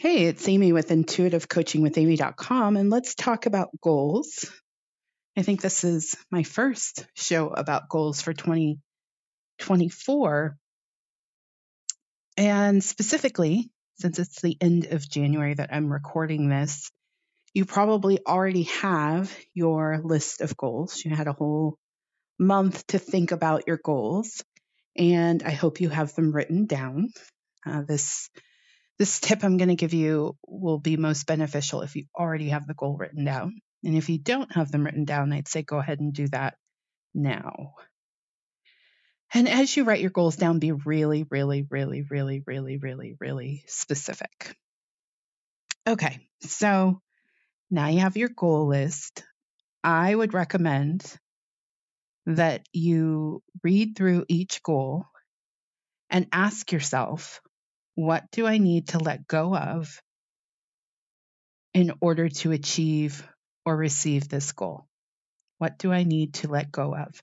Hey, it's Amy with intuitivecoachingwithamy.com, and let's talk about goals. I think this is my first show about goals for 2024. And specifically, since it's the end of January that I'm recording this, you probably already have your list of goals. You had a whole month to think about your goals, and I hope you have them written down. Uh, this this tip I'm going to give you will be most beneficial if you already have the goal written down. And if you don't have them written down, I'd say go ahead and do that now. And as you write your goals down, be really, really, really, really, really, really, really specific. Okay, so now you have your goal list. I would recommend that you read through each goal and ask yourself what do I need to let go of in order to achieve or receive this goal? What do I need to let go of?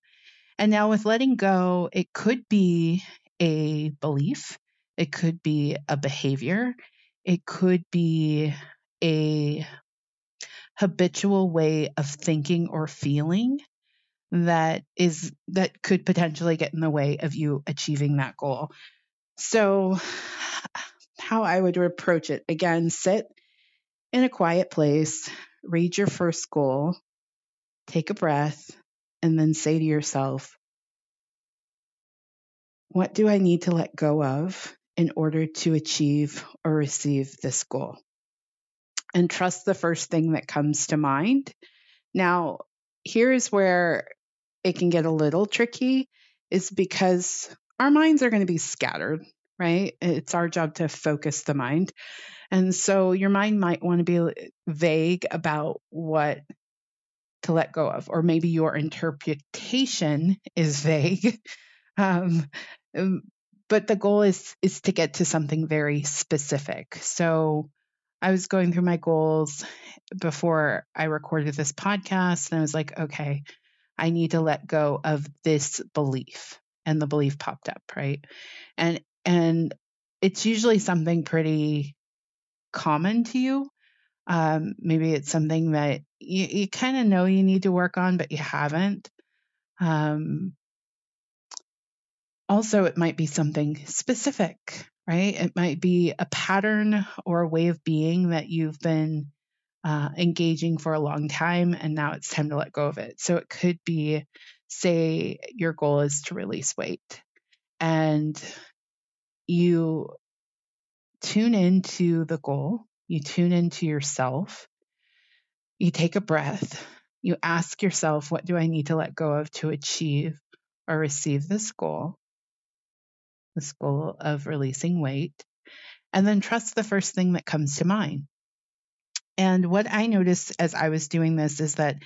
And now, with letting go, it could be a belief, it could be a behavior, it could be a habitual way of thinking or feeling that is that could potentially get in the way of you achieving that goal. So how I would approach it again, sit in a quiet place, read your first goal, take a breath, and then say to yourself, what do I need to let go of in order to achieve or receive this goal? And trust the first thing that comes to mind. Now, here's where it can get a little tricky is because our minds are going to be scattered right? It's our job to focus the mind. And so your mind might want to be vague about what to let go of, or maybe your interpretation is vague. Um, um, but the goal is is to get to something very specific. So I was going through my goals before I recorded this podcast, and I was like, okay, I need to let go of this belief. And the belief popped up, right? And and it's usually something pretty common to you. Um, maybe it's something that you, you kind of know you need to work on, but you haven't. Um, also, it might be something specific, right? It might be a pattern or a way of being that you've been uh, engaging for a long time, and now it's time to let go of it. So it could be, say, your goal is to release weight, and you tune into the goal, you tune into yourself, you take a breath, you ask yourself, what do I need to let go of to achieve or receive this goal? This goal of releasing weight. And then trust the first thing that comes to mind. And what I noticed as I was doing this is that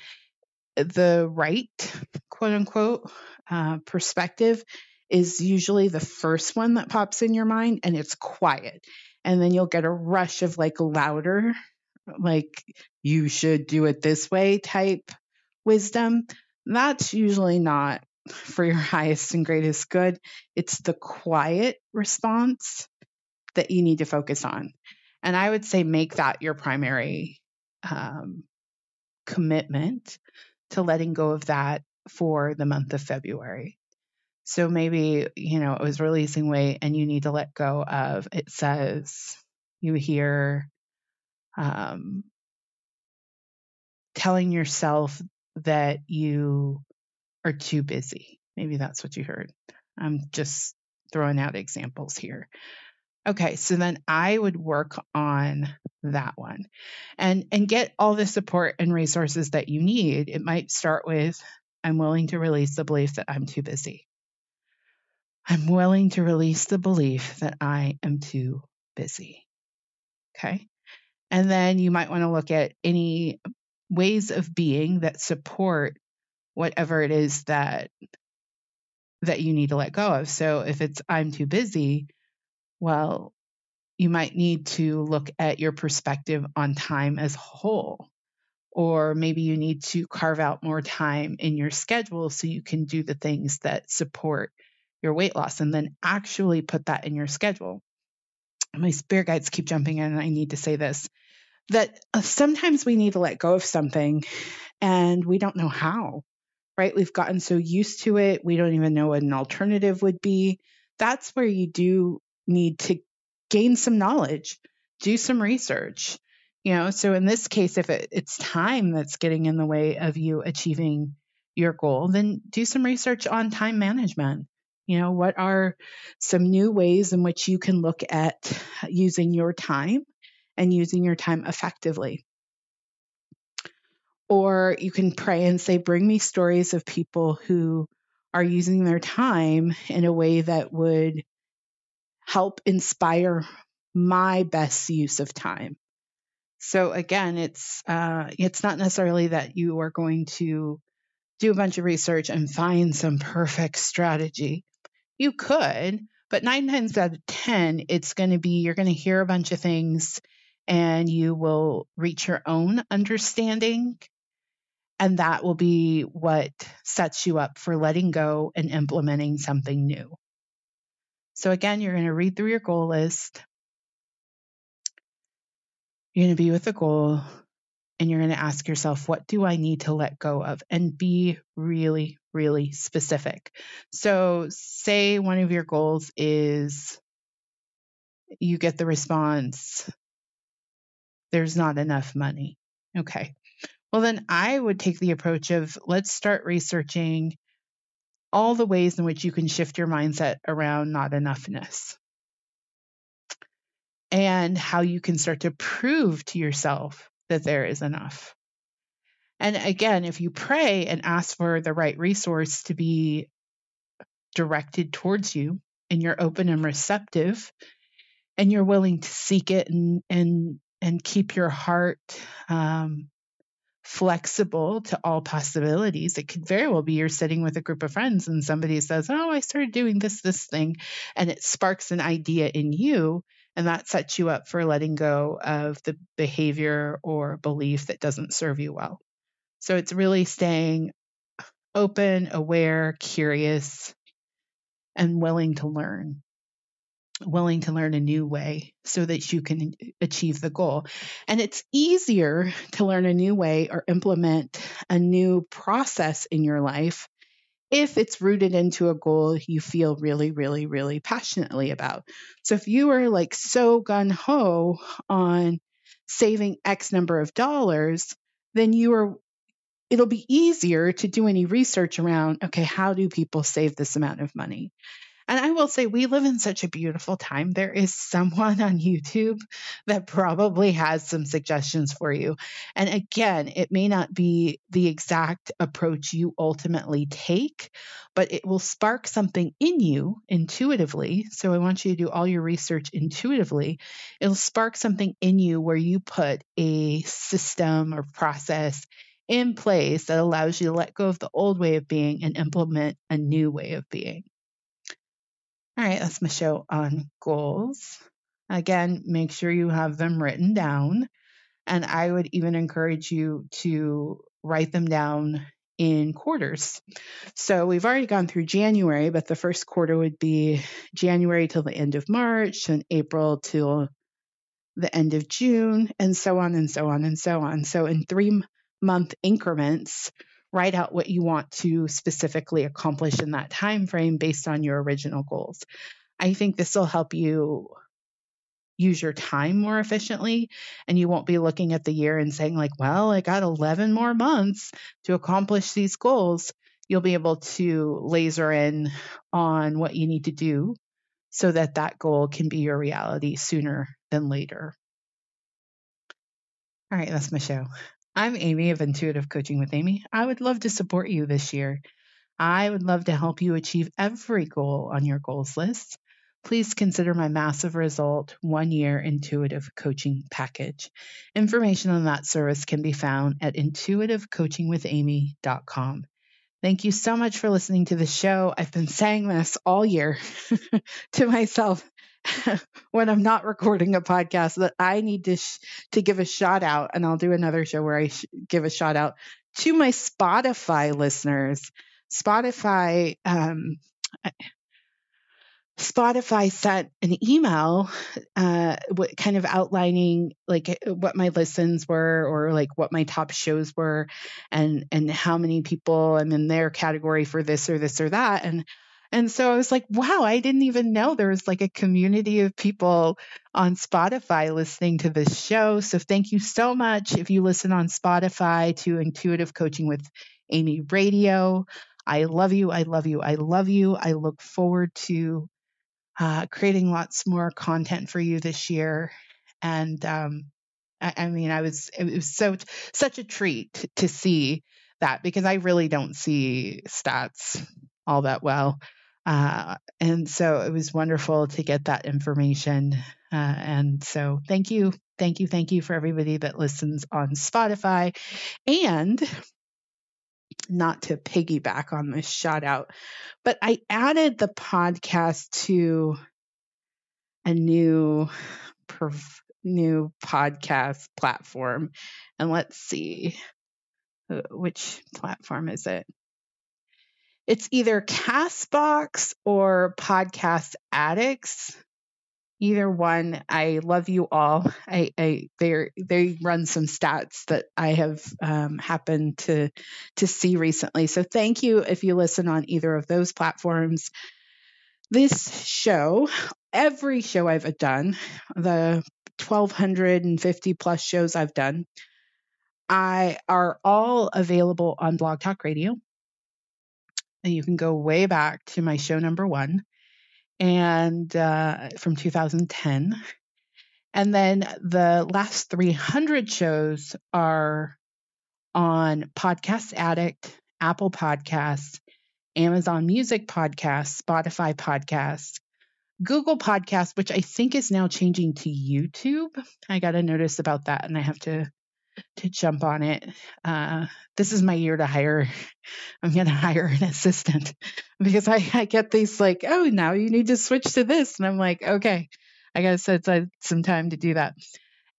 the right, quote unquote, uh, perspective is usually the first one that pops in your mind and it's quiet. And then you'll get a rush of like louder, like you should do it this way type wisdom. That's usually not for your highest and greatest good. It's the quiet response that you need to focus on. And I would say make that your primary um, commitment to letting go of that for the month of February. So maybe, you know, it was releasing weight and you need to let go of, it says, you hear um, telling yourself that you are too busy. Maybe that's what you heard. I'm just throwing out examples here. Okay, so then I would work on that one and and get all the support and resources that you need. It might start with I'm willing to release the belief that I'm too busy. I'm willing to release the belief that I am too busy. Okay. And then you might want to look at any ways of being that support whatever it is that that you need to let go of. So if it's I'm too busy, well, you might need to look at your perspective on time as a whole. Or maybe you need to carve out more time in your schedule so you can do the things that support your weight loss and then actually put that in your schedule. my spirit guides keep jumping in, and I need to say this that uh, sometimes we need to let go of something and we don't know how, right? We've gotten so used to it, we don't even know what an alternative would be. That's where you do need to gain some knowledge, do some research. You know, so in this case, if it, it's time that's getting in the way of you achieving your goal, then do some research on time management. You know, what are some new ways in which you can look at using your time and using your time effectively? Or you can pray and say, Bring me stories of people who are using their time in a way that would help inspire my best use of time. So again, it's uh, it's not necessarily that you are going to do a bunch of research and find some perfect strategy. You could, but nine times out of ten, it's going to be you're going to hear a bunch of things, and you will reach your own understanding, and that will be what sets you up for letting go and implementing something new. So again, you're going to read through your goal list. You're going to be with a goal and you're going to ask yourself, what do I need to let go of? And be really, really specific. So, say one of your goals is you get the response, there's not enough money. Okay. Well, then I would take the approach of let's start researching all the ways in which you can shift your mindset around not enoughness and how you can start to prove to yourself that there is enough. And again, if you pray and ask for the right resource to be directed towards you and you're open and receptive and you're willing to seek it and and and keep your heart um, flexible to all possibilities. It could very well be you're sitting with a group of friends and somebody says, Oh, I started doing this, this thing, and it sparks an idea in you. And that sets you up for letting go of the behavior or belief that doesn't serve you well. So it's really staying open, aware, curious, and willing to learn willing to learn a new way so that you can achieve the goal. And it's easier to learn a new way or implement a new process in your life if it's rooted into a goal you feel really, really, really passionately about. So if you are like so gun ho on saving X number of dollars, then you are it'll be easier to do any research around okay how do people save this amount of money I will say, we live in such a beautiful time. There is someone on YouTube that probably has some suggestions for you. And again, it may not be the exact approach you ultimately take, but it will spark something in you intuitively. So I want you to do all your research intuitively. It'll spark something in you where you put a system or process in place that allows you to let go of the old way of being and implement a new way of being. All right, that's my show on goals. Again, make sure you have them written down. And I would even encourage you to write them down in quarters. So we've already gone through January, but the first quarter would be January till the end of March and April till the end of June, and so on and so on and so on. So in three month increments, write out what you want to specifically accomplish in that time frame based on your original goals. I think this will help you use your time more efficiently and you won't be looking at the year and saying like, well, I got 11 more months to accomplish these goals. You'll be able to laser in on what you need to do so that that goal can be your reality sooner than later. All right, that's my show. I'm Amy of Intuitive Coaching with Amy. I would love to support you this year. I would love to help you achieve every goal on your goals list. Please consider my massive result one year intuitive coaching package. Information on that service can be found at intuitivecoachingwithamy.com. Thank you so much for listening to the show. I've been saying this all year to myself when I'm not recording a podcast that I need to sh- to give a shout out, and I'll do another show where I sh- give a shout out to my Spotify listeners. Spotify, um, Spotify sent an email, uh, what kind of outlining like what my listens were or like what my top shows were, and and how many people I'm in their category for this or this or that, and and so I was like, wow, I didn't even know there was like a community of people on Spotify listening to this show. So thank you so much if you listen on Spotify to Intuitive Coaching with Amy Radio. I love you. I love you. I love you. I look forward to uh, creating lots more content for you this year. And um, I, I, mean, I was it was so such a treat to see that because I really don't see stats all that well. Uh, and so it was wonderful to get that information. Uh, and so thank you, thank you, thank you for everybody that listens on Spotify. And not to piggyback on this shout out, but I added the podcast to a new new podcast platform. And let's see uh, which platform is it? It's either Castbox or Podcast Addicts either one i love you all. I, I they they run some stats that i have um, happened to to see recently. So thank you if you listen on either of those platforms. This show every show i've done the 1250 plus shows i've done i are all available on blog talk radio. And you can go way back to my show number one and uh, from 2010. And then the last 300 shows are on Podcast Addict, Apple Podcasts, Amazon Music Podcasts, Spotify Podcasts, Google Podcasts, which I think is now changing to YouTube. I got a notice about that and I have to to jump on it. Uh, this is my year to hire. I'm going to hire an assistant because I, I get these like, oh, now you need to switch to this. And I'm like, okay, I got to set aside some time to do that.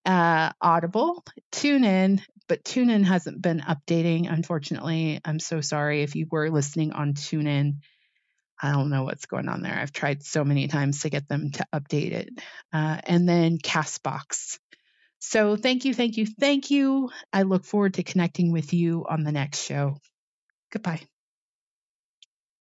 Uh, Audible, TuneIn, but TuneIn hasn't been updating, unfortunately. I'm so sorry if you were listening on TuneIn. I don't know what's going on there. I've tried so many times to get them to update it. Uh, and then Castbox. So thank you, thank you, thank you. I look forward to connecting with you on the next show. Goodbye.